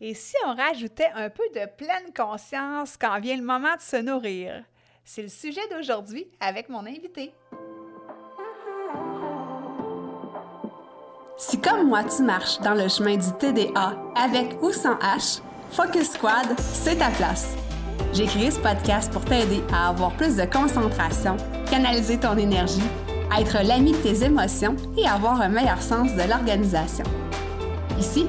Et si on rajoutait un peu de pleine conscience quand vient le moment de se nourrir? C'est le sujet d'aujourd'hui avec mon invité. Si comme moi tu marches dans le chemin du TDA avec ou sans H, Focus Squad, c'est ta place. J'ai créé ce podcast pour t'aider à avoir plus de concentration, canaliser ton énergie, être l'ami de tes émotions et avoir un meilleur sens de l'organisation. Ici,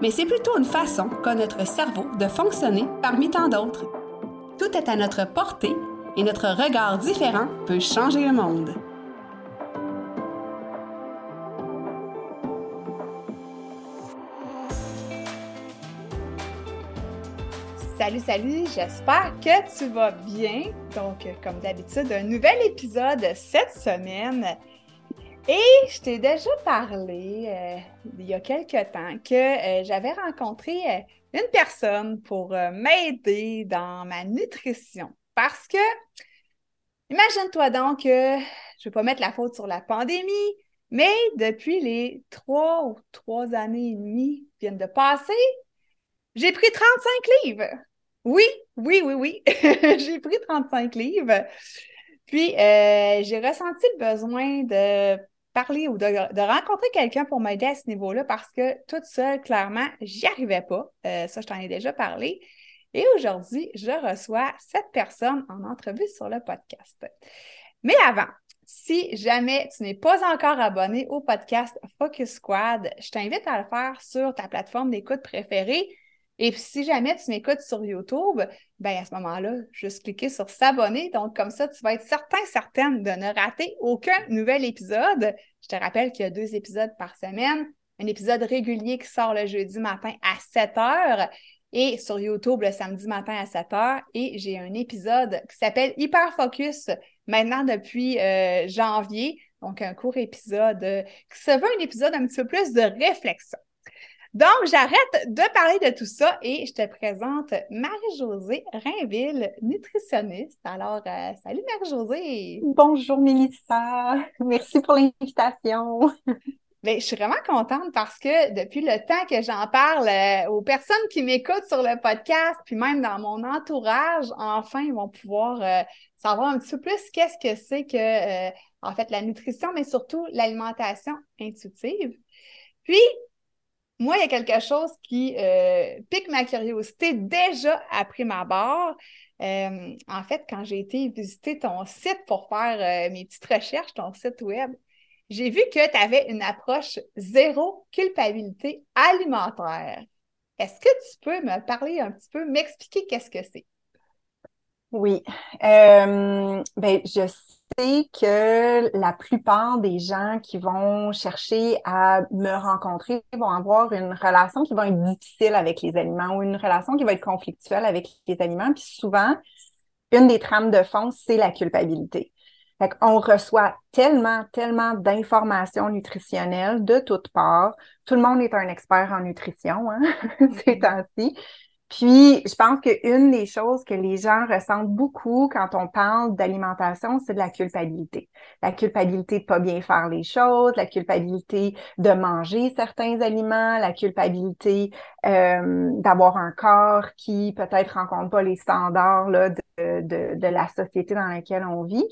mais c'est plutôt une façon qu'a notre cerveau de fonctionner parmi tant d'autres. Tout est à notre portée et notre regard différent peut changer le monde. Salut, salut, j'espère que tu vas bien. Donc, comme d'habitude, un nouvel épisode cette semaine. Et je t'ai déjà parlé euh, il y a quelque temps que euh, j'avais rencontré euh, une personne pour m'aider dans ma nutrition. Parce que, imagine-toi donc que je ne vais pas mettre la faute sur la pandémie, mais depuis les trois ou trois années et demie qui viennent de passer, j'ai pris 35 livres. Oui, oui, oui, oui. j'ai pris 35 livres. Puis, j'ai ressenti le besoin de parler ou de, rencontrer quelqu'un pour m'aider à ce niveau-là parce que toute seule, clairement, j'y arrivais pas. Euh, ça, je t'en ai déjà parlé. Et aujourd'hui, je reçois cette personne en entrevue sur le podcast. Mais avant, si jamais tu n'es pas encore abonné au podcast Focus Squad, je t'invite à le faire sur ta plateforme d'écoute préférée et si jamais tu m'écoutes sur YouTube, ben à ce moment-là, juste cliquer sur s'abonner. Donc, comme ça, tu vas être certain, certaine de ne rater aucun nouvel épisode. Je te rappelle qu'il y a deux épisodes par semaine. Un épisode régulier qui sort le jeudi matin à 7 heures et sur YouTube le samedi matin à 7 heures. Et j'ai un épisode qui s'appelle Hyper Focus maintenant depuis euh, janvier. Donc, un court épisode euh, qui se veut un épisode un petit peu plus de réflexion. Donc, j'arrête de parler de tout ça et je te présente Marie-Josée Rainville, nutritionniste. Alors, euh, salut Marie-Josée! Bonjour Mélissa! Merci pour l'invitation! Bien, je suis vraiment contente parce que depuis le temps que j'en parle euh, aux personnes qui m'écoutent sur le podcast, puis même dans mon entourage, enfin, ils vont pouvoir euh, savoir un petit peu plus qu'est-ce que c'est que, en fait, la nutrition, mais surtout l'alimentation intuitive. Puis, moi, il y a quelque chose qui euh, pique ma curiosité déjà après ma barre. Euh, en fait, quand j'ai été visiter ton site pour faire euh, mes petites recherches, ton site web, j'ai vu que tu avais une approche zéro culpabilité alimentaire. Est-ce que tu peux me parler un petit peu, m'expliquer qu'est-ce que c'est? Oui. ben, je sais que la plupart des gens qui vont chercher à me rencontrer vont avoir une relation qui va être difficile avec les aliments ou une relation qui va être conflictuelle avec les aliments. Puis souvent, une des trames de fond, c'est la culpabilité. Fait on reçoit tellement, tellement d'informations nutritionnelles de toutes parts. Tout le monde est un expert en nutrition, hein, ces temps-ci. Puis, je pense qu'une des choses que les gens ressentent beaucoup quand on parle d'alimentation, c'est de la culpabilité. La culpabilité de pas bien faire les choses, la culpabilité de manger certains aliments, la culpabilité euh, d'avoir un corps qui peut-être rencontre pas les standards de, de la société dans laquelle on vit.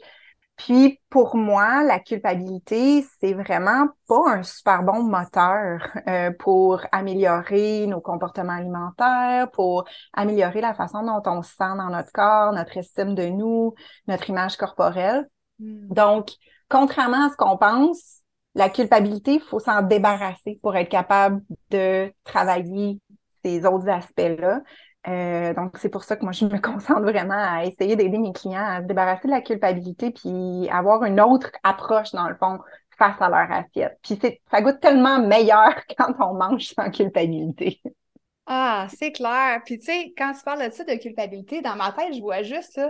Puis pour moi, la culpabilité, c'est vraiment pas un super bon moteur euh, pour améliorer nos comportements alimentaires, pour améliorer la façon dont on se sent dans notre corps, notre estime de nous, notre image corporelle. Hmm. Donc, contrairement à ce qu'on pense, la culpabilité, il faut s'en débarrasser pour être capable de travailler ces autres aspects-là. Euh, donc, c'est pour ça que moi, je me concentre vraiment à essayer d'aider mes clients à se débarrasser de la culpabilité puis avoir une autre approche, dans le fond, face à leur assiette. Puis ça goûte tellement meilleur quand on mange sans culpabilité. Ah, c'est clair. Puis, tu sais, quand tu parles de ça, de culpabilité, dans ma tête, je vois juste, tu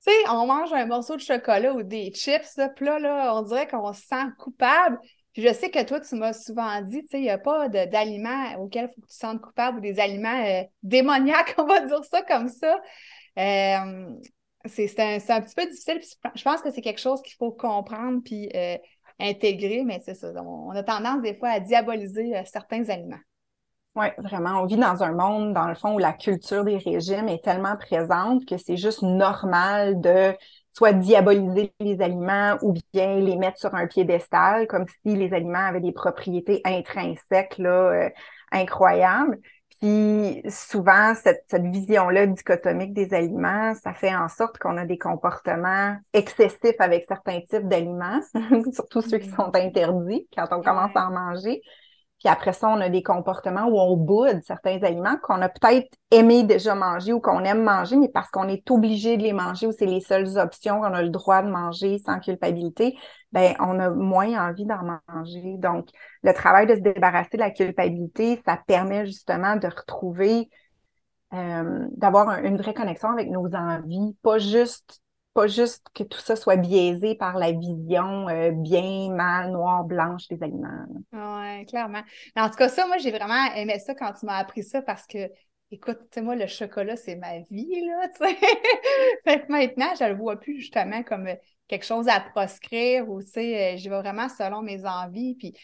sais, on mange un morceau de chocolat ou des chips, là, là, là, on dirait qu'on se sent coupable. Puis je sais que toi, tu m'as souvent dit, tu sais, il n'y a pas d'aliments auxquels il faut que tu te sentes coupable ou des aliments euh, démoniaques, on va dire ça comme ça. Euh, c'est un, un, petit peu difficile. je pense que c'est quelque chose qu'il faut comprendre puis euh, intégrer, mais c'est ça. On, a tendance des fois à diaboliser certains aliments. Oui, vraiment. On vit dans un monde, dans le fond, où la culture des régimes est tellement présente que c'est juste normal de soit diaboliser les aliments ou bien les mettre sur un piédestal, comme si les aliments avaient des propriétés intrinsèques là, euh, incroyables. Puis souvent, cette, cette vision-là dichotomique des aliments, ça fait en sorte qu'on a des comportements excessifs avec certains types d'aliments, surtout ceux qui mm. sont interdits quand on commence à en manger. Puis après ça, on a des comportements où on boude certains aliments qu'on a peut-être aimé déjà manger ou qu'on aime manger, mais parce qu'on est obligé de les manger ou c'est les seules options qu'on a le droit de manger sans culpabilité, ben on a moins envie d'en manger. Donc, le travail de se débarrasser de la culpabilité, ça permet justement de retrouver, euh, d'avoir une vraie connexion avec nos envies, pas juste pas juste que tout ça soit biaisé par la vision euh, bien, mal, noir, blanche des aliments. Oui, clairement. En tout cas, ça, moi, j'ai vraiment aimé ça quand tu m'as appris ça parce que, écoute, tu sais, moi, le chocolat, c'est ma vie, là, tu sais. fait que maintenant, je le vois plus justement comme quelque chose à proscrire ou, tu sais, euh, j'y vais vraiment selon mes envies. Puis,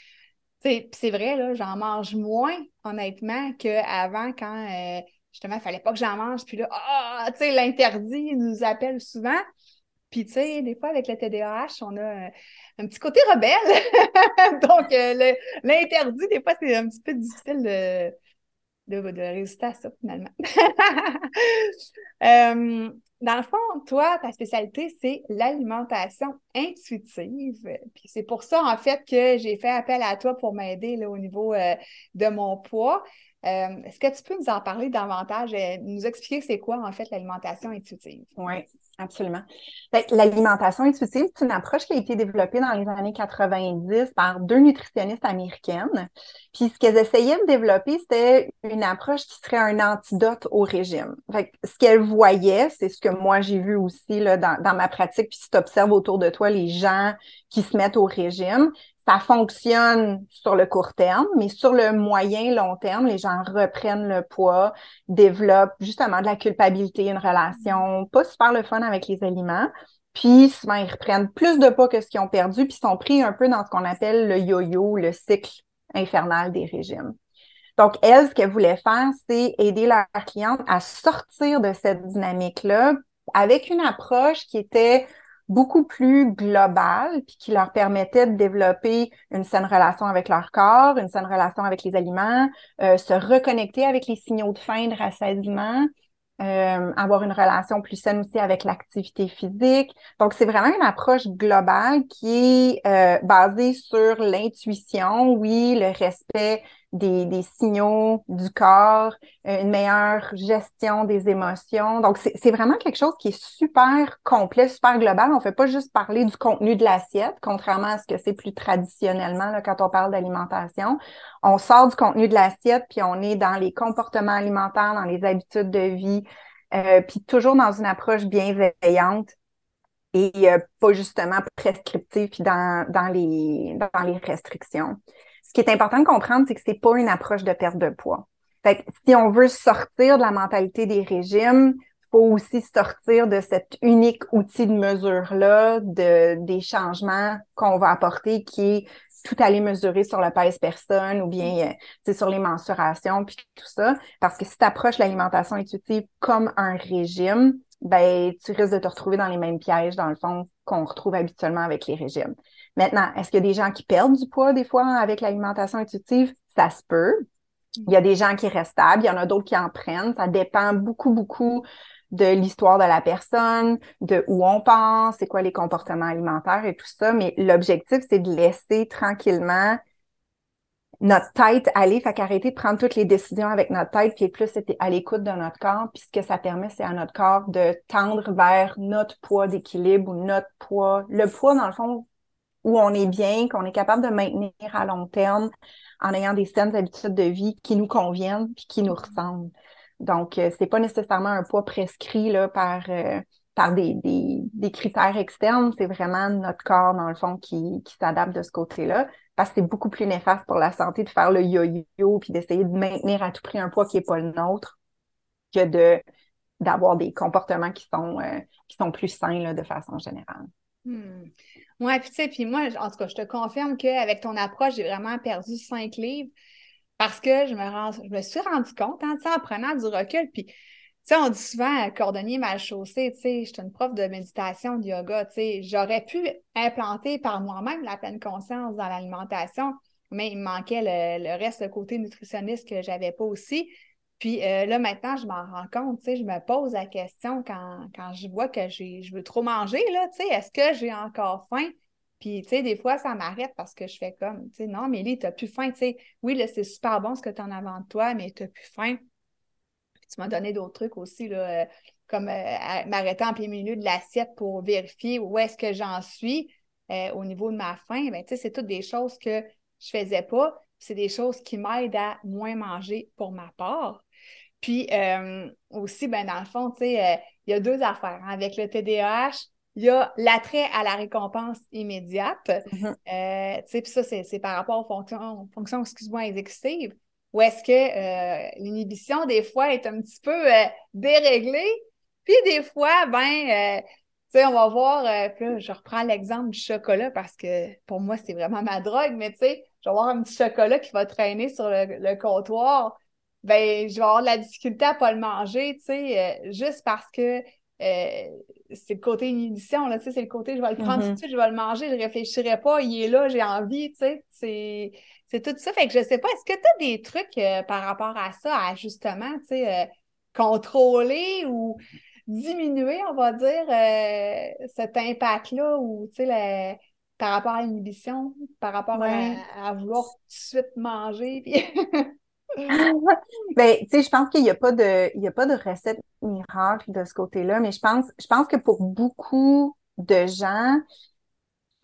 c'est vrai, là, j'en mange moins, honnêtement, qu'avant quand. Euh, justement, il fallait pas que j'en mange. Puis là, ah, tu sais, l'interdit nous appelle souvent. Puis, tu sais, des fois, avec le TDAH, on a euh, un, petit côté rebelle. Donc, euh, l'interdit, des fois, c'est un petit peu difficile de, résister à ça, finalement. Euh, dans le fond, toi, ta spécialité, c'est l'alimentation intuitive. Puis c'est pour ça, en fait, que j'ai fait appel à toi pour m'aider au niveau de mon poids. Est-ce que tu peux nous en parler davantage, et nous expliquer c'est quoi, en fait, l'alimentation intuitive? Oui. Absolument. L'alimentation intuitive, c'est une approche qui a été développée dans les années 90 par deux nutritionnistes américaines. Puis ce qu'elles essayaient de développer, c'était une approche qui serait un antidote au régime. Fait ce qu'elles voyaient, c'est ce que moi j'ai vu aussi là, dans, dans ma pratique, puis si tu observes autour de toi les gens qui se mettent au régime, ça fonctionne sur le court terme, mais sur le moyen long terme, les gens reprennent le poids, développent justement de la culpabilité, une relation pas super le fun avec les aliments. Puis souvent, ils reprennent plus de poids que ce qu'ils ont perdu, puis sont pris un peu dans ce qu'on appelle le yo-yo, le cycle infernal des régimes. Donc, elles, ce qu'elles voulaient faire, c'est aider leurs clientes à sortir de cette dynamique-là avec une approche qui était beaucoup plus globale, puis qui leur permettait de développer une saine relation avec leur corps, une saine relation avec les aliments, euh, se reconnecter avec les signaux de faim, de rassasiement, euh, avoir une relation plus saine aussi avec l'activité physique. Donc, c'est vraiment une approche globale qui est euh, basée sur l'intuition, oui, le respect des, signaux du corps, euh, une meilleure gestion des émotions. Donc, c'est vraiment quelque chose qui est super complet, super global. On ne fait pas juste parler du contenu de l'assiette, contrairement à ce que c'est plus traditionnellement quand on parle d'alimentation. On sort du contenu de l'assiette, puis on est dans les comportements alimentaires, dans les habitudes de vie, euh, puis toujours dans une approche bienveillante et euh, pas justement prescriptive, puis dans, dans, les, dans les restrictions qui est important de comprendre, c'est que c'est pas une approche de perte de poids. Fait que si on veut sortir de la mentalité des régimes, faut aussi sortir de cet unique outil de mesure-là, de, des changements qu'on va apporter qui est tout aller mesurer sur le pèse personne ou bien euh, sur les mensurations puis tout ça. Parce que si tu approches l'alimentation intuitive comme un régime, ben tu risques de te retrouver dans les mêmes pièges, dans le fond, qu'on retrouve habituellement avec les régimes. Maintenant, est-ce qu'il y a des gens qui perdent du poids des fois avec l'alimentation intuitive? Ça se peut. Il y a des gens qui restent stables, il y en a d'autres qui en prennent. Ça dépend beaucoup, beaucoup de l'histoire de la personne, de où on pense, c'est quoi les comportements alimentaires et tout ça. Mais l'objectif, c'est de laisser tranquillement notre tête aller, fait qu'arrêter de prendre toutes les décisions avec notre tête, puis plus à l'écoute de notre corps, puis ce que ça permet, c'est à notre corps de tendre vers notre poids d'équilibre ou notre poids. Le poids, dans le fond, où on est bien, qu'on est capable de maintenir à long terme en ayant des saines habitudes de vie qui nous conviennent puis qui nous ressemblent. Donc, euh, c'est pas nécessairement un poids prescrit là, par, euh, des, critères externes, c'est vraiment notre corps, dans le fond, qui, s'adapte de ce côté-là. Parce que c'est beaucoup plus néfaste pour la santé de faire le yo-yo puis d'essayer de maintenir à tout prix un poids qui n'est pas le nôtre que d'avoir des comportements qui sont, euh, plus sains de façon générale. Hmm. Oui, puis tu sais, puis moi, en tout cas, je te confirme qu'avec ton approche, j'ai vraiment perdu cinq livres parce que je me, je me suis rendu compte, hein, en prenant du recul, puis sais, on dit souvent cordonnier mal chaussé, tu sais, je suis une prof de méditation, de yoga, tu sais, j'aurais pu implanter par moi-même la pleine conscience dans l'alimentation, mais il me manquait le, reste, le côté nutritionniste que j'avais pas aussi. Puis euh, là, maintenant, je m'en rends compte, tu sais, je me pose la question quand, quand je vois que je veux trop manger, là, tu sais, est-ce que j'ai encore faim? Puis, tu sais, des fois, ça m'arrête parce que je fais comme, tu sais, non, Mélie, t'as plus faim, tu sais. Oui, là, c'est super bon ce que tu en as avant de toi, mais t'as plus faim tu m'as donné d'autres trucs aussi, là, euh, comme euh, m'arrêter en plein milieu de l'assiette pour vérifier où est-ce que j'en suis au niveau de ma faim. Ben, c'est toutes des choses que je faisais pas. C'est des choses qui m'aident à moins manger pour ma part. Puis aussi, ben, dans le fond, il y a deux affaires. Hein. Avec le TDAH, il y a l'attrait à la récompense immédiate. Mm-hmm. puis ça, c'est par rapport aux fonctions, fonctions excuse-moi, exécutives ou est-ce que euh, l'inhibition, des fois, est un petit peu euh, déréglée? Puis des fois, ben, euh, tu sais, on va voir, puis là, je reprends l'exemple du chocolat parce que pour moi, c'est vraiment ma drogue, mais tu sais, je vais avoir un petit chocolat qui va traîner sur le, comptoir. Ben, je vais avoir de la difficulté à pas le manger, tu sais, juste parce que c'est le côté inhibition, là, tu sais, c'est le côté je vais le prendre tout de mm-hmm. suite, je vais le manger, je réfléchirai pas, il est là, j'ai envie, tu sais, c'est c'est tout ça. Fait que je sais pas, est-ce que tu as des trucs euh, par rapport à ça, à justement, tu sais, euh, contrôler ou diminuer, on va dire, euh, cet impact-là ou, tu sais, par rapport à l'inhibition, par rapport à, vouloir tout de suite manger. Puis... ben, tu sais, je pense qu'il n'y a pas de, il y a pas de recette miracle de ce côté-là, mais je pense, je pense que pour beaucoup de gens,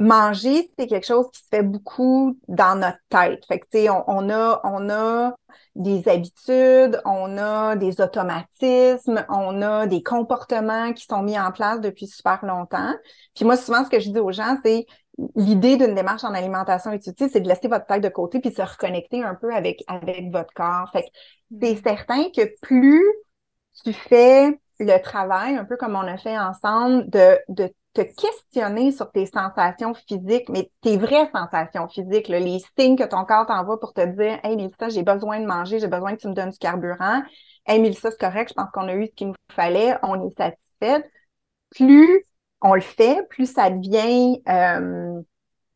manger, c'est quelque chose qui se fait beaucoup dans notre tête. Fait que, tu sais, on, a, on a des habitudes, on a des automatismes, on a des comportements qui sont mis en place depuis super longtemps. Puis moi, souvent, ce que je dis aux gens, c'est l'idée d'une démarche en alimentation intuitive, c'est de laisser votre tête de côté puis se reconnecter un peu avec, avec votre corps. Fait que c'est mm. certain que plus tu fais le travail, un peu comme on a fait ensemble, de, de te questionner sur tes sensations physiques, mais tes vraies sensations physiques, les signes que ton corps t'envoie pour te dire Hey Mélissa, j'ai besoin de manger, j'ai besoin que tu me donnes du carburant. Hey Mélissa, c'est correct, je pense qu'on a eu ce qu'il nous fallait, on est satisfait. Plus on le fait, plus ça devient euh,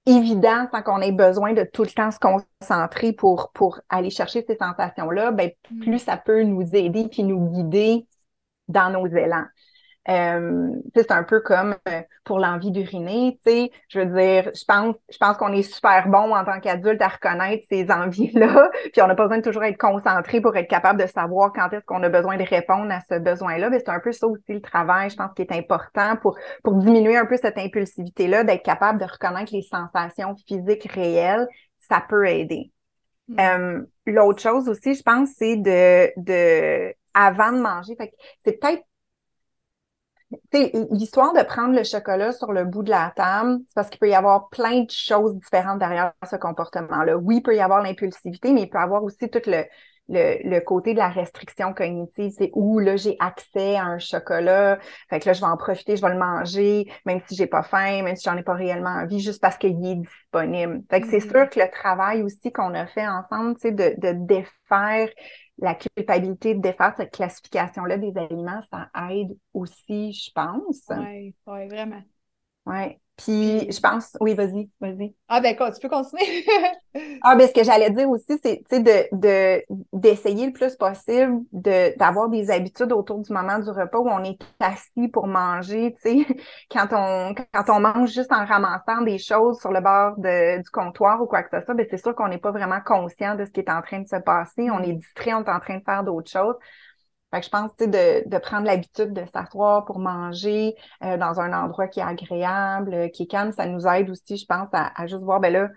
évident sans qu'on ait besoin de tout le temps se concentrer pour, pour aller chercher ces sensations-là, ben, mm. plus ça peut nous aider puis nous guider dans nos élans. Euh, c'est un peu comme euh, pour l'envie d'uriner, tu sais, je veux dire, je pense, je pense qu'on est super bon en tant qu'adulte à reconnaître ces envies-là, puis on n'a pas besoin de toujours être concentré pour être capable de savoir quand est-ce qu'on a besoin de répondre à ce besoin-là, mais c'est un peu ça aussi le travail, je pense, qui est important pour, pour diminuer un peu cette impulsivité-là, d'être capable de reconnaître les sensations physiques réelles, ça peut aider. Mm. Euh, l'autre chose aussi, je pense, c'est de, de avant de manger, c'est peut-être l'histoire de prendre le chocolat sur le bout de la table, c'est parce qu'il peut y avoir plein de choses différentes derrière ce comportement-là. Oui, il peut y avoir l'impulsivité, mais il peut y avoir aussi tout le, le, côté de la restriction cognitive. C'est où là, j'ai accès à un chocolat. Fait que là, je vais en profiter, je vais le manger, même si j'ai pas faim, même si j'en ai pas réellement envie, juste parce qu'il est disponible. Fait que c'est mm-hmm. sûr que le travail aussi qu'on a fait ensemble, tu sais, de, de défaire la culpabilité de défaire cette classification-là des aliments, ça aide aussi, je pense. Oui, ouais, vraiment. Oui. Puis je pense, oui, vas-y, vas-y. Ah ben quoi, tu peux continuer. ah ben ce que j'allais dire aussi, c'est de, de d'essayer le plus possible de d'avoir des habitudes autour du moment du repas où on est assis pour manger, tu sais, quand on quand on mange juste en ramassant des choses sur le bord de, du comptoir ou quoi que ce soit, ben c'est sûr qu'on n'est pas vraiment conscient de ce qui est en train de se passer, on est distrait, on est en train de faire d'autres choses. Fait que je pense de, de prendre l'habitude de s'asseoir pour manger euh, dans un endroit qui est agréable, euh, qui est calme, ça nous aide aussi, je pense, à, juste voir, ben là,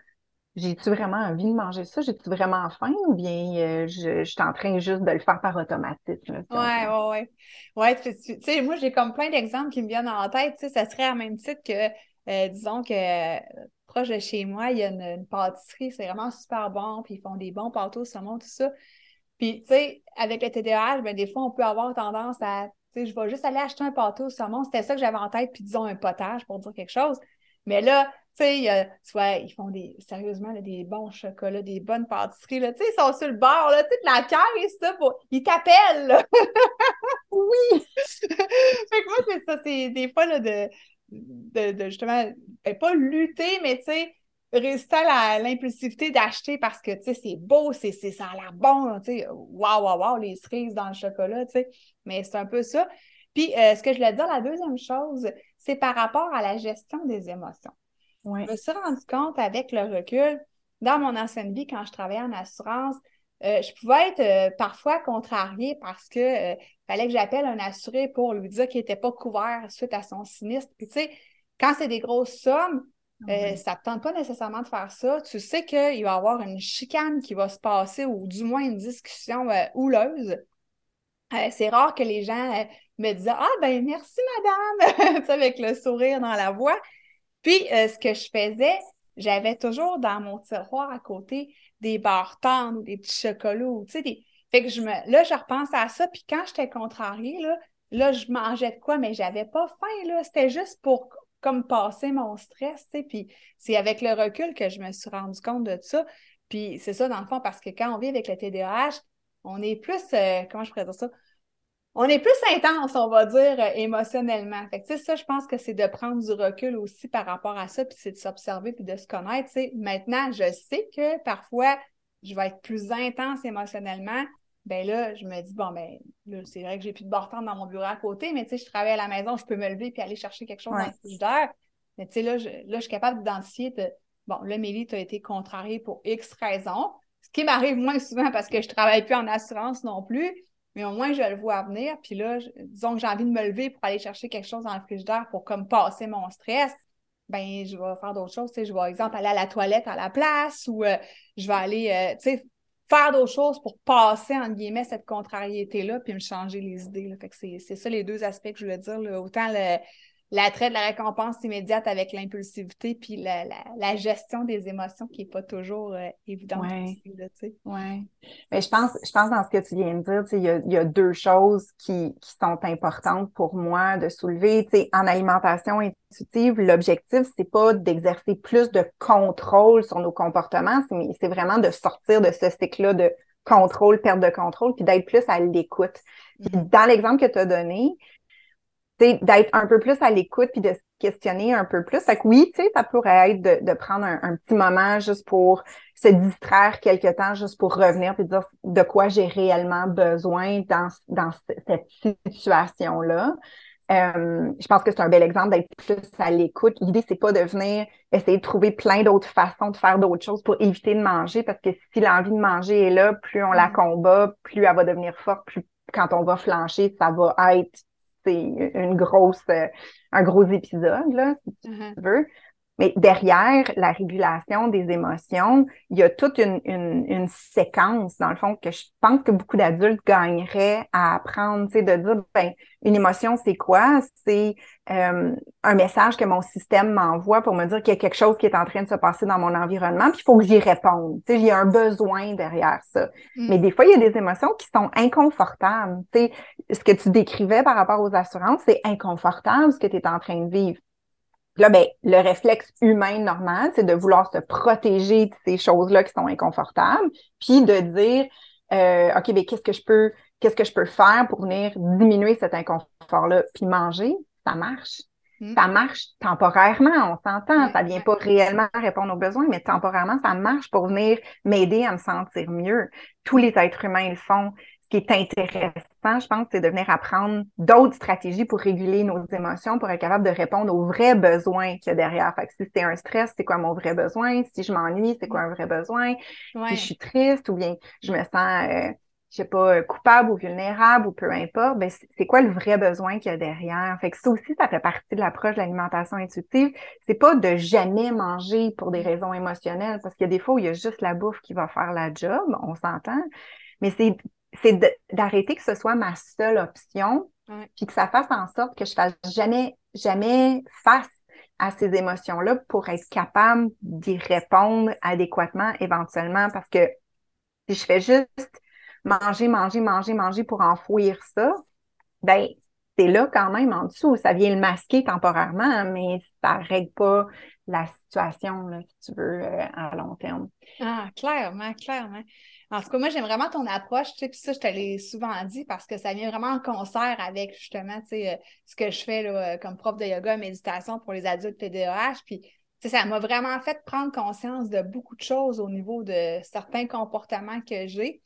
j'ai-tu vraiment envie de manger ça? J'ai-tu vraiment faim? Ou bien euh, je, suis en train juste de le faire par automatisme? Oui, oui, oui. Ouais, tu sais, moi, j'ai comme plein d'exemples qui me viennent en tête. Tu sais, ça serait à même titre que, euh, disons que proche de chez moi, il y a une, pâtisserie, c'est vraiment super bon, puis ils font des bons pâteaux au saumon, tout ça. Puis, tu sais, avec le TDAH, ben, des fois, on peut avoir tendance à, tu sais, je vais juste aller acheter un pâteau au saumon. C'était ça que j'avais en tête, puis disons un potage pour dire quelque chose. Mais là, tu sais, soit ils font des, sérieusement, des bons chocolats, des bonnes pâtisseries, là, tu sais, ils sont sur le bord, là, tu sais, la caisse, ça, pour... ils t'appellent, oui! fait que moi, c'est ça, c'est des fois, là, de, de, justement, ben, pas lutter, mais tu sais, résister à l'impulsivité d'acheter parce que, tu sais, c'est beau, c'est, ça a l'air bon, tu sais, waouh, waouh, waouh, les cerises dans le chocolat, tu sais, mais c'est un peu ça. Puis, euh, ce que je voulais dire, la deuxième chose, c'est par rapport à la gestion des émotions. Je me suis rendu compte avec le recul, dans mon ancienne vie, quand je travaillais en assurance, euh, je pouvais être euh, parfois contrariée parce que euh, fallait que j'appelle un assuré pour lui dire qu'il n'était pas couvert suite à son sinistre. Puis tu sais, quand c'est des grosses sommes, ça ne te tente pas nécessairement de faire ça. Tu sais qu'il va y avoir une chicane qui va se passer ou du moins une discussion houleuse. c'est rare que les gens me disent Ah ben merci madame, avec le sourire dans la voix. Puis, euh, ce que je faisais, j'avais toujours dans mon tiroir à côté des barres tendres ou des petits chocolats, tu sais, des... Fait que je me... Là, je repense à ça, puis quand j'étais contrariée, là, là, je mangeais de quoi, mais j'avais pas faim, là. C'était juste pour comme passer mon stress, tu sais. Puis c'est avec le recul que je me suis rendu compte de ça. Puis c'est ça, dans le fond, parce que quand on vit avec le TDAH, on est plus, euh, comment je pourrais dire ça? on est plus intense, on va dire, euh, émotionnellement. Fait que, ça, je pense que c'est de prendre du recul aussi par rapport à ça, puis c'est de s'observer puis de se connaître. Maintenant, je sais que parfois, je vais être plus intense émotionnellement. Ben là, je me dis, bon, ben là, c'est vrai que j'ai plus de bord dans mon bureau à côté, mais tu sais, je travaille à la maison, je peux me lever puis aller chercher quelque chose dans le frigidaire. Mais tu sais, là je, là, je suis capable d'identifier, de, bon, là, Mélie, tu as été contrariée pour X raisons, ce qui m'arrive moins souvent parce que je travaille plus en assurance non plus mais au moins je le vois venir. Puis là, disons que j'ai envie de me lever pour aller chercher quelque chose dans le frigidaire pour comme passer mon stress. Ben, je vais faire d'autres choses. Tu sais, je vais, par exemple, aller à la toilette à la place ou euh, je vais aller, euh, tu sais, faire d'autres choses pour passer, entre guillemets, cette contrariété-là puis me changer les idées. Là. Fait que c'est ça les deux aspects que je voulais dire. Autant le, l'attrait de la récompense immédiate avec l'impulsivité, puis la, la, gestion des émotions qui n'est pas toujours euh, évidente ouais. Oui. Mais je pense, je pense dans ce que tu viens de dire, il y a, y a, deux choses qui, qui, sont importantes pour moi de soulever. en alimentation intuitive, l'objectif, c'est pas d'exercer plus de contrôle sur nos comportements, c'est vraiment de sortir de ce cycle-là de contrôle, perte de contrôle, puis d'être plus à l'écoute. Mm-hmm. Dans l'exemple que tu as donné, d'être un peu plus à l'écoute puis de se questionner un peu plus. Fait que oui, tu sais, ça pourrait être de, de prendre un, petit moment juste pour se distraire quelque temps, juste pour revenir puis dire de quoi j'ai réellement besoin dans, dans cette situation-là. Euh, je pense que c'est un bel exemple d'être plus à l'écoute. L'idée, c'est pas de venir essayer de trouver plein d'autres façons de faire d'autres choses pour éviter de manger, parce que si l'envie de manger est là, plus on la mm. combat, plus elle va devenir forte, plus quand on va flancher, ça va être c'est une grosse, euh, un gros épisode, là, si tu mm-hmm. veux. Mais derrière la régulation des émotions, il y a toute une, une, séquence, dans le fond, que je pense que beaucoup d'adultes gagneraient à apprendre, tu sais, de dire, ben, une émotion, c'est quoi? C'est euh, un message que mon système m'envoie pour me dire qu'il y a quelque chose qui est en train de se passer dans mon environnement, puis il faut que j'y réponde. Tu sais, il y a un besoin derrière ça. Mm. Mais des fois, il y a des émotions qui sont inconfortables. Tu sais, ce que tu décrivais par rapport aux assurances, c'est inconfortable ce que tu es en train de vivre. Là, ben, le réflexe humain normal, c'est de vouloir se protéger de ces choses-là qui sont inconfortables, puis de dire, euh, OK, ben, qu'est-ce que je peux, qu'est-ce que je peux faire pour venir diminuer cet inconfort-là? Puis manger, ça marche. Mm. Ça marche temporairement, on s'entend. Ça vient pas réellement répondre aux besoins, mais temporairement, ça marche pour venir m'aider à me sentir mieux. Tous les êtres humains le font qui est intéressant, je pense, c'est de venir apprendre d'autres stratégies pour réguler nos émotions, pour être capable de répondre aux vrais besoins qu'il y a derrière. Fait que si c'est un stress, c'est quoi mon vrai besoin? Si je m'ennuie, c'est quoi un vrai besoin? Si je suis triste ou bien je me sens euh, je sais pas, coupable ou vulnérable ou peu importe, ben c'est quoi le vrai besoin qu'il y a derrière? Fait que ça aussi, ça fait partie de l'approche de l'alimentation intuitive. C'est pas de jamais manger pour des raisons émotionnelles, parce qu'il y a des fois où il y a juste la bouffe qui va faire la job, on s'entend. Mais c'est c'est d'arrêter que ce soit ma seule option, puis que ça fasse en sorte que je fasse jamais, jamais face à ces émotions-là pour être capable d'y répondre adéquatement éventuellement. Parce que si je fais juste manger, manger, manger, manger pour enfouir ça, ben c'est là quand même en dessous. Ça vient le masquer temporairement, mais ça règle pas la situation, là, si tu veux, euh, à long terme. Ah, clairement, clairement. En tout cas, moi, j'aime vraiment ton approche, tu sais, puis ça, je te l'ai souvent dit parce que ça vient vraiment en concert avec, justement, tu sais, euh, ce que je fais là, euh, comme prof de yoga méditation pour les adultes TDAH, puis ça m'a vraiment fait prendre conscience de beaucoup de choses au niveau de certains comportements que j'ai.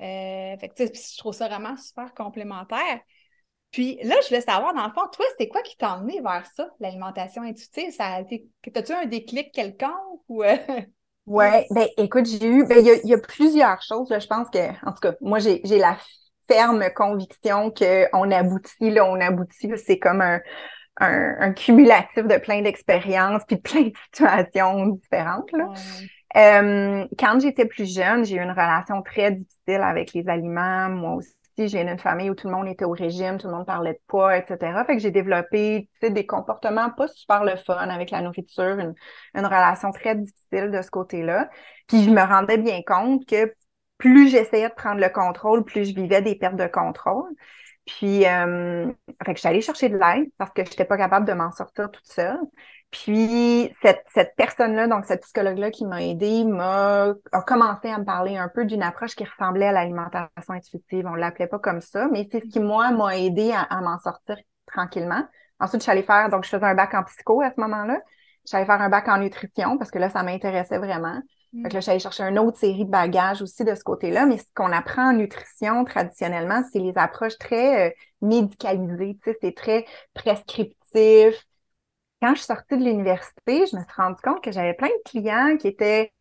Euh, fait que, je trouve ça vraiment super complémentaire. Puis là, je voulais savoir, dans le fond, toi, c'est quoi qui t'a emmené vers ça, l'alimentation intuitive? Ça As-tu un déclic quelconque ou. Euh? Oui, ben écoute, j'ai eu. Ben, il y, a plusieurs choses. je pense que, en tout cas, moi, j'ai la ferme conviction qu'on aboutit, là, on aboutit, c'est comme un, un, cumulatif de plein d'expériences puis de plein de situations différentes. Là. Euh, quand j'étais plus jeune, j'ai eu une relation très difficile avec les aliments. Moi aussi, j'ai une famille où tout le monde était au régime, tout le monde parlait de poids, etc. Fait que j'ai développé des comportements pas super le fun avec la nourriture, une, relation très difficile de ce côté-là. Puis je me rendais bien compte que plus j'essayais de prendre le contrôle, plus je vivais des pertes de contrôle. Puis, euh, fait que j'allais chercher de l'aide parce que je n'étais pas capable de m'en sortir toute seule. Puis cette, cette personne-là, donc cette psychologue-là qui m'a aidée, m'a a commencé à me parler un peu d'une approche qui ressemblait à l'alimentation intuitive. On l'appelait pas comme ça, mais c'est ce qui, moi, m'a aidé à, m'en sortir tranquillement. Ensuite, je suis allée faire, donc je faisais un bac en psycho à ce moment-là. Je suis allée faire un bac en nutrition parce que là, ça m'intéressait vraiment. Fait que là, je suis allée chercher une autre série de bagages aussi de ce côté-là. Mais ce qu'on apprend en nutrition traditionnellement, c'est les approches très euh, médicalisées. Tu sais, c'est très prescriptif quand je suis sortie de l'université, je me suis rendu compte que j'avais plein de clients qui étaient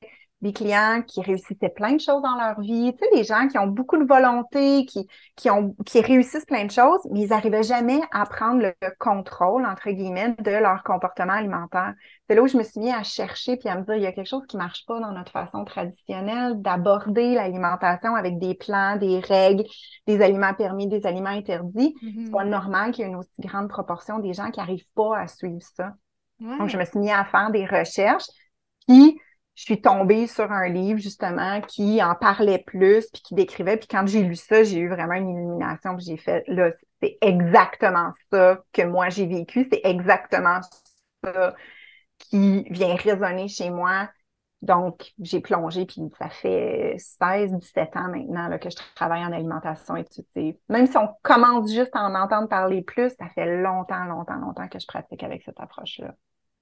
des clients qui réussissaient plein de choses dans leur vie, tu sais, des gens qui ont beaucoup de volonté, qui, qui, ont, qui réussissent plein de choses, mais ils n'arrivaient jamais à prendre le contrôle, entre guillemets, de leur comportement alimentaire. C'est là où je me suis mis à chercher puis à me dire, il y a quelque chose qui ne marche pas dans notre façon traditionnelle d'aborder l'alimentation avec des plans, des règles, des aliments permis, des aliments interdits. Mm-hmm. C'est pas normal qu'il y ait une aussi grande proportion des gens qui n'arrivent pas à suivre ça. Donc, je me suis mis à faire des recherches. Puis, je suis tombée sur un livre justement qui en parlait plus puis qui décrivait. Puis quand j'ai lu ça, j'ai eu vraiment une illumination. Puis j'ai fait là, c'est exactement ça que moi j'ai vécu. C'est exactement ça qui vient résonner chez moi. Donc, j'ai plongé, puis ça fait 16, 17 ans maintenant que je travaille en alimentation intuitive. Même si on commence juste à en entendre parler plus, ça fait longtemps, longtemps, longtemps que je pratique avec cette approche-là.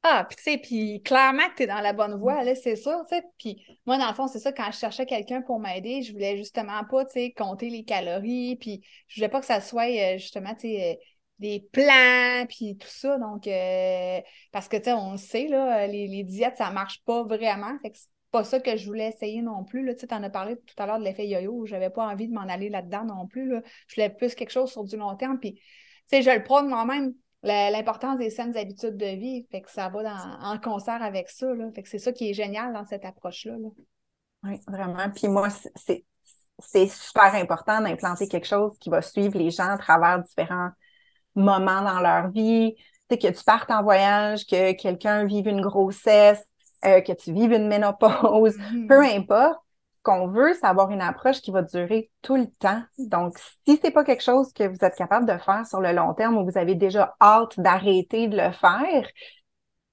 Ah, puis tu sais, puis clairement que tu es dans la bonne voie, là, c'est sûr, tu sais. Puis moi, dans le fond, c'est ça, quand je cherchais quelqu'un pour m'aider, je voulais justement pas, tu sais, compter les calories, puis je voulais pas que ça soit, euh, justement, tu sais, euh, des plans, puis tout ça. Donc, euh, parce que, tu sais, on sait, là, les, les, diètes, ça marche pas vraiment. Fait que c'est pas ça que je voulais essayer non plus, là. Tu sais, t'en as parlé tout à l'heure de l'effet yo-yo, j'avais pas envie de m'en aller là-dedans non plus, là. Je voulais plus quelque chose sur du long terme, puis, tu sais, je le prône moi-même l'importance des saines habitudes de vie. Fait que ça va en concert avec ça. Là. Fait que c'est ça qui est génial dans cette approche-là. Oui, vraiment. Puis moi, c'est, c'est super important d'implanter quelque chose qui va suivre les gens à travers différents moments dans leur vie. Tu sais, que tu partes en voyage, que quelqu'un vive une grossesse, euh, que tu vives une ménopause, mm-hmm. peu importe qu'on veut, c'est avoir une approche qui va durer tout le temps. Donc, si c'est pas quelque chose que vous êtes capable de faire sur le long terme ou vous avez déjà hâte d'arrêter de le faire,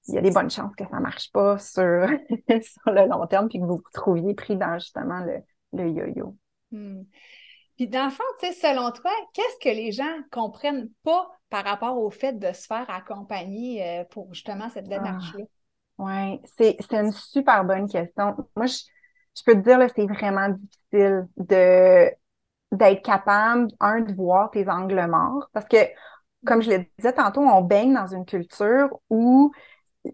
il y a des bonnes chances que ça marche pas sur, sur le long terme puis que vous vous trouviez pris dans justement le, yo-yo. Hmm. Puis dans le fond, selon toi, qu'est-ce que les gens comprennent pas par rapport au fait de se faire accompagner euh, pour justement cette ah. démarche-là? oui, c'est une super bonne question. Moi, je, je peux te dire, là, c'est vraiment difficile de d'être capable, un, de voir tes angles morts. Parce que, comme je le disais tantôt, on baigne dans une culture où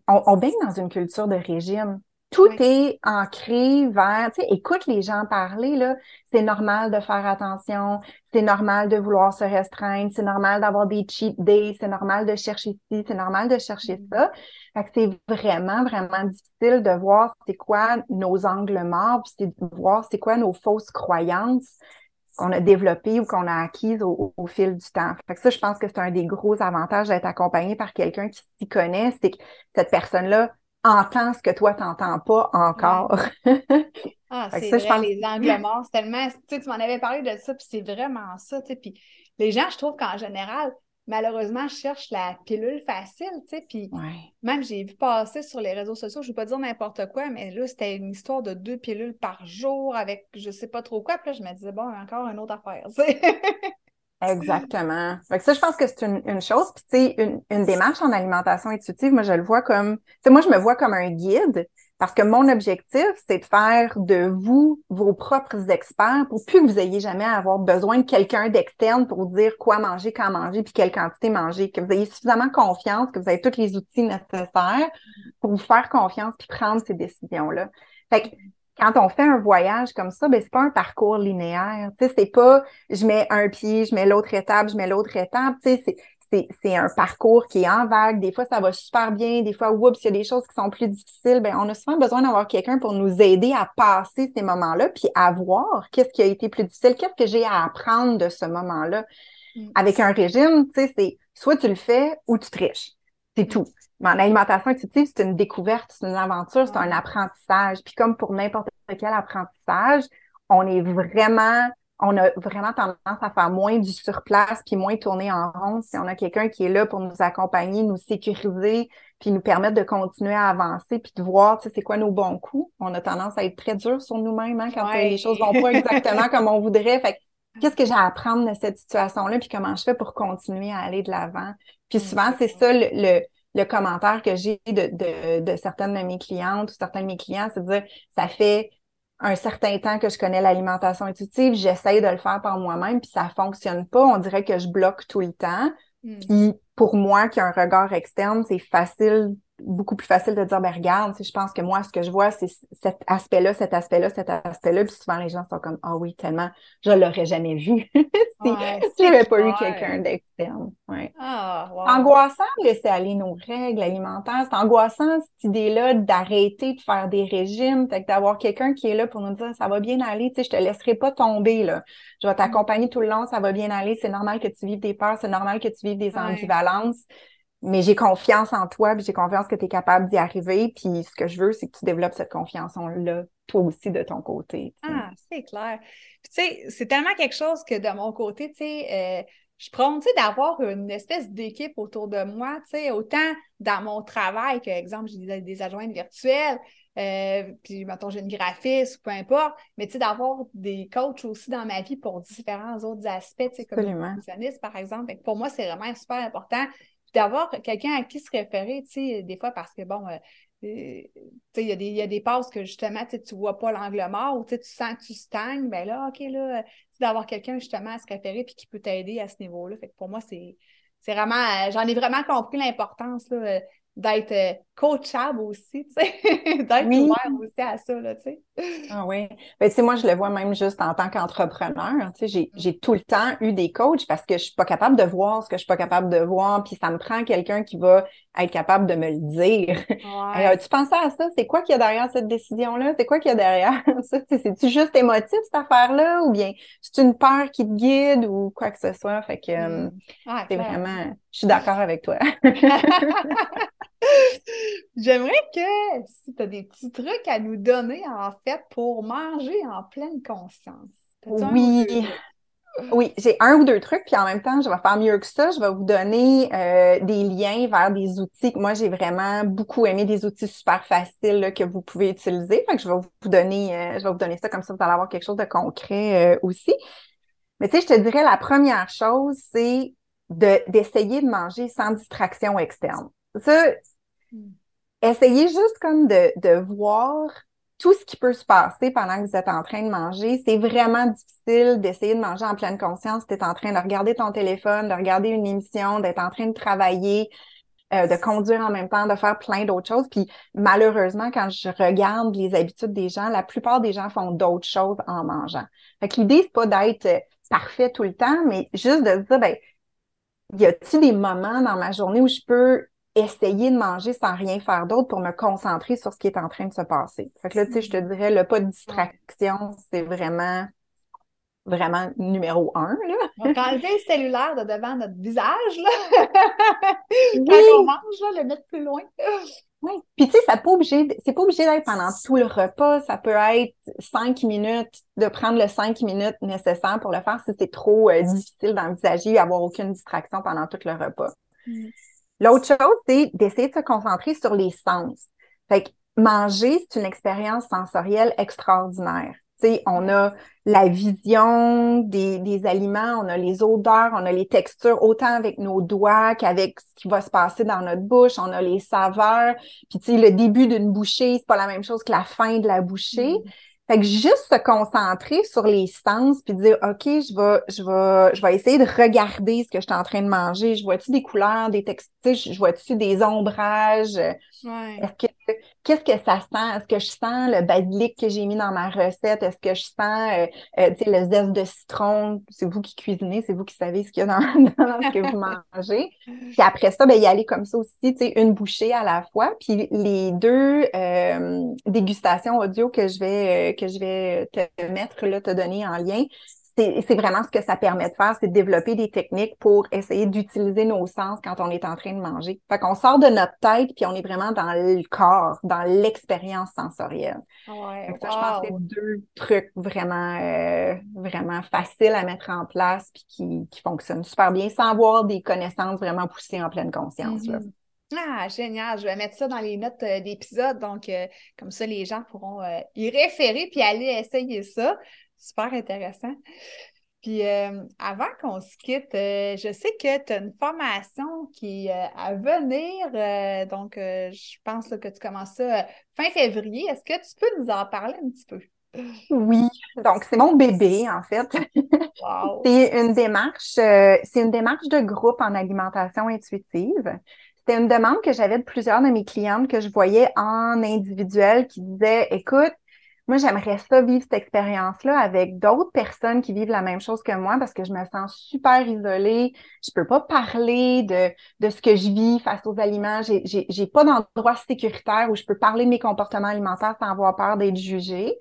on, baigne dans une culture de régime. Tout est ancré vers, tu sais, écoute les gens parler, là. C'est normal de faire attention, c'est normal de vouloir se restreindre, c'est normal d'avoir des cheat days, c'est normal de chercher ci, c'est normal de chercher mm. ça. Fait que c'est vraiment, vraiment difficile de voir c'est quoi nos angles morts, puis c'est de voir c'est quoi nos fausses croyances qu'on a développées ou qu'on a acquises au, fil du temps. Fait que ça, je pense que c'est un des gros avantages d'être accompagné par quelqu'un qui s'y connaît, c'est que cette personne-là entends ce que toi, tu n'entends pas encore. ah, c'est vrai, je pense... les angles morts, c'est tellement... Tu, sais, tu m'en avais parlé de ça, puis c'est vraiment ça, tu sais, puis les gens, je trouve qu'en général, malheureusement, cherchent la pilule facile, tu sais, puis même j'ai vu passer sur les réseaux sociaux, je ne vais pas dire n'importe quoi, mais là, c'était une histoire de deux pilules par jour avec je sais pas trop quoi, puis là, je me disais, bon, encore une autre affaire, tu sais. Exactement. Fait ça, je pense que c'est une, chose. Puis, tu sais, une, démarche en alimentation intuitive, moi, je le vois comme, tu moi, je me vois comme un guide parce que mon objectif, c'est de faire de vous vos propres experts pour plus que vous ayez jamais à avoir besoin de quelqu'un d'externe pour dire quoi manger, quand manger, puis quelle quantité manger, que vous ayez suffisamment confiance, que vous avez tous les outils nécessaires pour vous faire confiance puis prendre ces décisions-là. Fait que quand on fait un voyage comme ça, ben c'est pas un parcours linéaire. Tu sais, c'est pas je mets un pied, je mets l'autre étape, je mets l'autre étape. Tu sais, c'est, c'est, un parcours qui est en vague. Des fois, ça va super bien. Des fois, oups, il y a des choses qui sont plus difficiles. Ben, on a souvent besoin d'avoir quelqu'un pour nous aider à passer ces moments-là, puis à voir qu'est-ce qui a été plus difficile, qu'est-ce que j'ai à apprendre de ce moment-là. Mm. Avec un régime, tu sais, c'est soit tu le fais ou tu triches. C'est tout. Mais en alimentation intuitive, c'est une découverte, c'est une aventure, c'est un apprentissage. Puis comme pour n'importe quel apprentissage, on est vraiment, on a vraiment tendance à faire moins du surplace puis moins tourner en rond si on a quelqu'un qui est là pour nous accompagner, nous sécuriser, puis nous permettre de continuer à avancer puis de voir, tu sais, c'est quoi nos bons coups. On a tendance à être très dur sur nous-mêmes hein, quand les choses vont pas exactement comme on voudrait. Fait qu'est-ce que j'ai à apprendre de cette situation-là puis comment je fais pour continuer à aller de l'avant? Puis souvent, c'est ça le le commentaire que j'ai de, de, de, certaines de mes clientes ou certains de mes clients, c'est de dire ça fait un certain temps que je connais l'alimentation intuitive, j'essaye de le faire par moi-même, puis ça fonctionne pas. On dirait que je bloque tout le temps. Hmm. Puis pour moi, qui a un regard externe, c'est facile beaucoup plus facile de dire, ben regarde, je pense que moi, ce que je vois, c'est cet aspect-là, cet aspect-là, cet aspect-là. Puis souvent, les gens sont comme, ah oui, tellement, je l'aurais jamais vu si j'avais pas eu quelqu'un d'externe. Ouais. Ah, Angoissant de laisser aller nos règles alimentaires. C'est angoissant, cette idée-là, d'arrêter de faire des régimes. Fait que d'avoir quelqu'un qui est là pour nous dire, ça va bien aller, tu sais, je te laisserai pas tomber, là. Je vais t'accompagner tout le long, ça va bien aller. C'est normal que tu vives des peurs, c'est normal que tu vives des ambivalences mais j'ai confiance en toi, puis j'ai confiance que tu es capable d'y arriver. Puis ce que je veux, c'est que tu développes cette confiance-là, toi aussi, de ton côté. Ah, c'est clair. Puis tu sais, c'est tellement quelque chose que de mon côté, tu sais, euh, je prends, tu sais, d'avoir une espèce d'équipe autour de moi, tu sais, autant dans mon travail que, exemple, j'ai des, des adjointes virtuelles, euh, puis, mettons, j'ai une graphiste ou peu importe, mais tu sais, d'avoir des coachs aussi dans ma vie pour différents autres aspects, tu sais, comme le par exemple. pour moi, c'est vraiment super important d'avoir quelqu'un à qui se référer, tu sais, des fois parce que, bon, euh, euh, il y, y, a des passes que justement, tu ne vois pas l'angle mort ou tu sens que tu stagnes, ben là, OK, là, d'avoir quelqu'un justement à se référer puis qui peut t'aider à ce niveau-là. Fait que pour moi, c'est vraiment, euh, j'en ai vraiment compris l'importance d'être euh, coachable aussi, tu sais, d'être ouvert aussi à ça, là, tu sais. Ah oui. Ben, tu sais, moi, je le vois même juste en tant qu'entrepreneur, tu sais, j'ai tout le temps eu des coachs parce que je suis pas capable de voir ce que je suis pas capable de voir, puis ça me prend quelqu'un qui va être capable de me le dire. Ouais. tu pensais à ça? C'est quoi qu'il y a derrière cette décision-là? C'est quoi qu'il y a derrière ça? C'est-tu juste émotif, cette affaire-là? Ou bien c'est une peur qui te guide ou quoi que ce soit? Fait que mm. c'est vraiment... Je suis d'accord avec toi. J'aimerais que si tu as des petits trucs à nous donner, en fait, pour manger en pleine conscience. Oui. Oui, j'ai un ou deux trucs, puis en même temps, je vais faire mieux que ça. Je vais vous donner euh, des liens vers des outils que moi, j'ai vraiment beaucoup aimé, des outils super faciles que vous pouvez utiliser. Fait que je vais vous donner, euh, je vais vous donner ça comme ça, vous allez avoir quelque chose de concret euh, aussi. Mais tu sais, je te dirais, la première chose, c'est d'essayer de manger sans distraction externe. Ça, Essayez juste comme de, voir tout ce qui peut se passer pendant que vous êtes en train de manger. C'est vraiment difficile d'essayer de manger en pleine conscience. Tu es en train de regarder ton téléphone, de regarder une émission, d'être en train de travailler. euh, de conduire en même temps, de faire plein d'autres choses. Puis malheureusement, quand je regarde les habitudes des gens, la plupart des gens font d'autres choses en mangeant. Fait que l'idée, c'est pas d'être euh, parfait tout le temps, mais juste de se dire, ben, y a-t-il des moments dans ma journée où je peux essayer de manger sans rien faire d'autre pour me concentrer sur ce qui est en train de se passer. Fait que là, tu sais, je te dirais, le pas de distraction, c'est vraiment vraiment numéro un. Là. Donc, enlever le cellulaire de devant notre visage, là. Quand on mange, là, le mettre plus loin. Oui. Puis tu sais, ça pas obligé, c'est pas obligé d'être pendant tout le repas. Ça peut être cinq minutes, de prendre le cinq minutes nécessaire pour le faire si c'est trop euh, difficile d'envisager avoir aucune distraction pendant tout le repas. Mm. L'autre chose, c'est d'essayer de se concentrer sur les sens. Fait que manger, c'est une expérience sensorielle extraordinaire on a la vision des, aliments, on a les odeurs, on a les textures, autant avec nos doigts qu'avec ce qui va se passer dans notre bouche, on a les saveurs. Puis, le début d'une bouchée, c'est pas la même chose que la fin de la bouchée. Fait que juste se concentrer sur les sens puis dire OK, je vais je vais je vais essayer de regarder ce que je suis en train de manger, je vois-tu des couleurs, des textures, je vois-tu des ombrages? Est-ce que qu'est-ce que ça sent? Est-ce que je sens le basilic que j'ai mis dans ma recette? Est-ce que je sens euh, euh, le zeste de citron? C'est vous qui cuisinez, c'est vous qui savez ce qu'il y a dans, ce que vous mangez. Puis après ça ben y aller comme ça aussi, une bouchée à la fois, puis les deux euh, dégustations audio que je vais que je vais te mettre, là, te donner en lien, c'est vraiment ce que ça permet de faire, c'est de développer des techniques pour essayer d'utiliser nos sens quand on est en train de manger. Fait qu'on sort de notre tête, puis on est vraiment dans le corps, dans l'expérience sensorielle. Ouais, ça, je pense que c'est deux trucs vraiment, euh, vraiment faciles à mettre en place, puis qui, qui fonctionnent super bien, sans avoir des connaissances vraiment poussées en pleine conscience. Mm-hmm. Ah, génial. Je vais mettre ça dans les notes euh, d'épisode. Donc, euh, comme ça, les gens pourront euh, y référer puis aller essayer ça. Super intéressant. Puis, avant qu'on se quitte, je sais que tu as une formation qui est à venir. donc, je pense que tu commences ça fin février. Est-ce que tu peux nous en parler un petit peu? Oui, donc c'est mon bébé en fait. c'est une démarche, c'est une démarche de groupe en alimentation intuitive. C'était une demande que j'avais de plusieurs de mes clientes que je voyais en individuel qui disaient Écoute, moi, j'aimerais ça vivre cette expérience-là avec d'autres personnes qui vivent la même chose que moi parce que je me sens super isolée. Je peux pas parler de, de ce que je vis face aux aliments. J'ai, j'ai, pas d'endroit sécuritaire où je peux parler de mes comportements alimentaires sans avoir peur d'être jugée.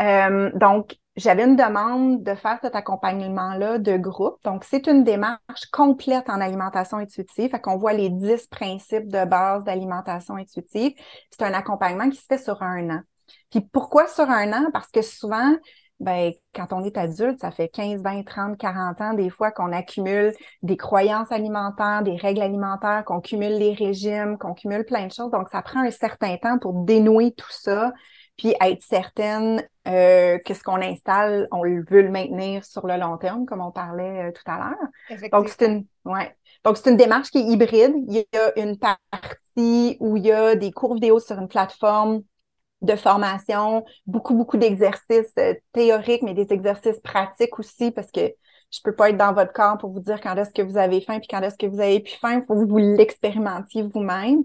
Euh, donc, j'avais une demande de faire cet accompagnement-là de groupe. Donc, c'est une démarche complète en alimentation intuitive. Fait qu'on voit les 10 principes de base d'alimentation intuitive. C'est un accompagnement qui se fait sur un an. Puis pourquoi sur un an? Parce que souvent, ben, quand on est adulte, ça fait 15, 20, 30, 40 ans des fois qu'on accumule des croyances alimentaires, des règles alimentaires, qu'on cumule les régimes, qu'on cumule plein de choses. Donc, ça prend un certain temps pour dénouer tout ça, puis être certaine euh, que ce qu'on installe, on veut le maintenir sur le long terme, comme on parlait euh, tout à l'heure. Donc, c'est une, ouais. Donc, c'est une démarche qui est hybride. Il y a une partie où il y a des cours vidéo sur une plateforme de formation, beaucoup, beaucoup d'exercices euh, théoriques, mais des exercices pratiques aussi, parce que je peux pas être dans votre corps pour vous dire quand est-ce que vous avez faim, puis quand est-ce que vous avez plus faim. Il faut que vous l'expérimentiez vous-même.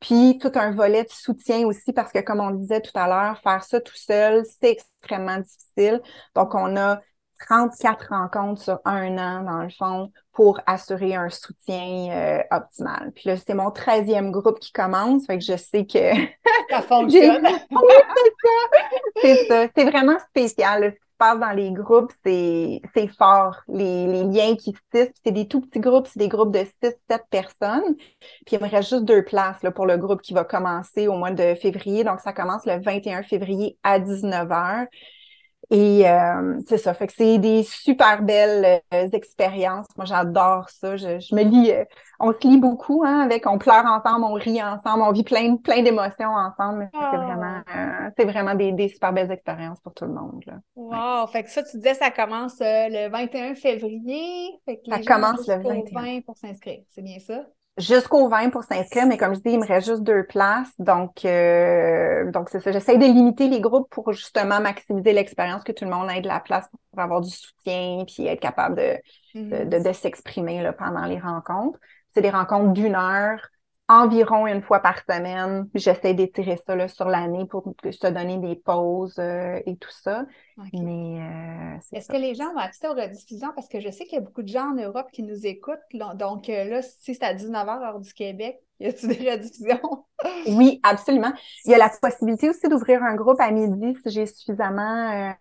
Puis tout un volet de soutien aussi, parce que comme on le disait tout à l'heure, faire ça tout seul, c'est extrêmement difficile. Donc, on a 34 rencontres sur un an, dans le fond, pour assurer un soutien euh, optimal. Puis là, c'est mon 13e groupe qui commence, fait que je sais que... ça fonctionne! oui, c'est ça! C'est ça. C'est vraiment spécial passe dans les groupes, c'est fort. Les, les, liens qui se tissent, c'est des tout petits groupes, c'est des groupes de 6-7 personnes. Puis il me reste juste deux places là, pour le groupe qui va commencer au mois de février. Donc, ça commence le 21 février à 19h. Et euh, c'est ça, fait que c'est des super belles euh, expériences. Moi, j'adore ça. Je, je me lis, euh, on se lit beaucoup, hein, avec, on pleure ensemble, on rit ensemble, on vit plein, plein d'émotions ensemble. C'est ah. vraiment, c'est vraiment des, des, super belles expériences pour tout le monde. Là. Wow! Fait que ça, tu disais, ça commence le 21 février. Fait que ça commence le 21. 20 pour s'inscrire. C'est bien ça? Jusqu'au 20 pour s'inscrire, mais comme je dis, il me reste juste deux places. Donc, euh, donc c'est ça. J'essaie de limiter les groupes pour justement maximiser l'expérience, que tout le monde ait de la place pour avoir du soutien, puis être capable de, de, mm-hmm. de, s'exprimer pendant les rencontres. C'est des rencontres d'une heure. Environ une fois par semaine. J'essaie d'étirer ça là, sur l'année pour se donner des pauses euh, et tout ça. Mais euh, est-ce que les gens ont accès aux rediffusions? Parce que je sais qu'il y a beaucoup de gens en Europe qui nous écoutent. Donc euh, là, si c'est à 19h heure du Québec, y a-t-il des rediffusions? oui, absolument. Il y a la possibilité aussi d'ouvrir un groupe à midi si j'ai suffisamment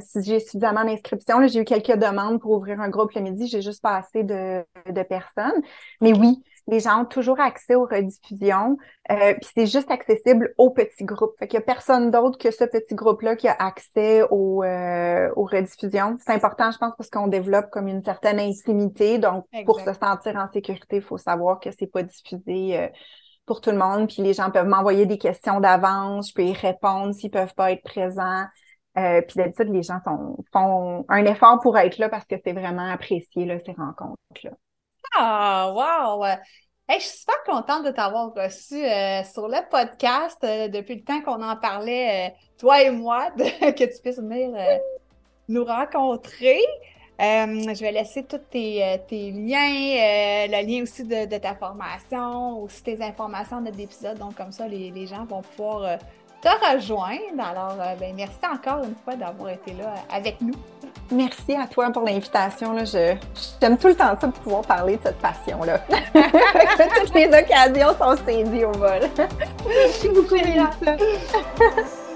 si j'ai suffisamment d'inscriptions. J'ai eu quelques demandes pour ouvrir un groupe le midi, j'ai juste pas assez de, de personnes. Mais oui, les gens ont toujours accès aux rediffusions, euh, puis c'est juste accessible au petit groupe. Fait qu'il n'y a personne d'autre que ce petit groupe-là qui a accès aux, euh, aux rediffusions. C'est important, je pense, parce qu'on développe comme une certaine intimité. Donc, pour se sentir en sécurité, il faut savoir que c'est pas diffusé euh, pour tout le monde. Puis les gens peuvent m'envoyer des questions d'avance, je peux y répondre s'ils peuvent pas être présents. Euh, puis d'habitude, les gens font un effort pour être là parce que c'est vraiment apprécié, là, ces rencontres-là. Ah, wow! je suis super contente de t'avoir reçu euh, sur le podcast euh, depuis le temps qu'on en parlait, euh, toi et moi, que tu puisses venir nous rencontrer. je vais laisser tous tes, liens, le lien aussi de, ta formation, aussi tes informations de notre. Donc, comme ça, les gens vont pouvoir te rejoindre. Alors, euh, ben, merci encore une fois d'avoir été là avec nous. Merci à toi pour l'invitation. Je, j'aime tout le temps ça de pouvoir parler de cette passion-là. Toutes les occasions sont saisies au vol. Merci beaucoup, Léa.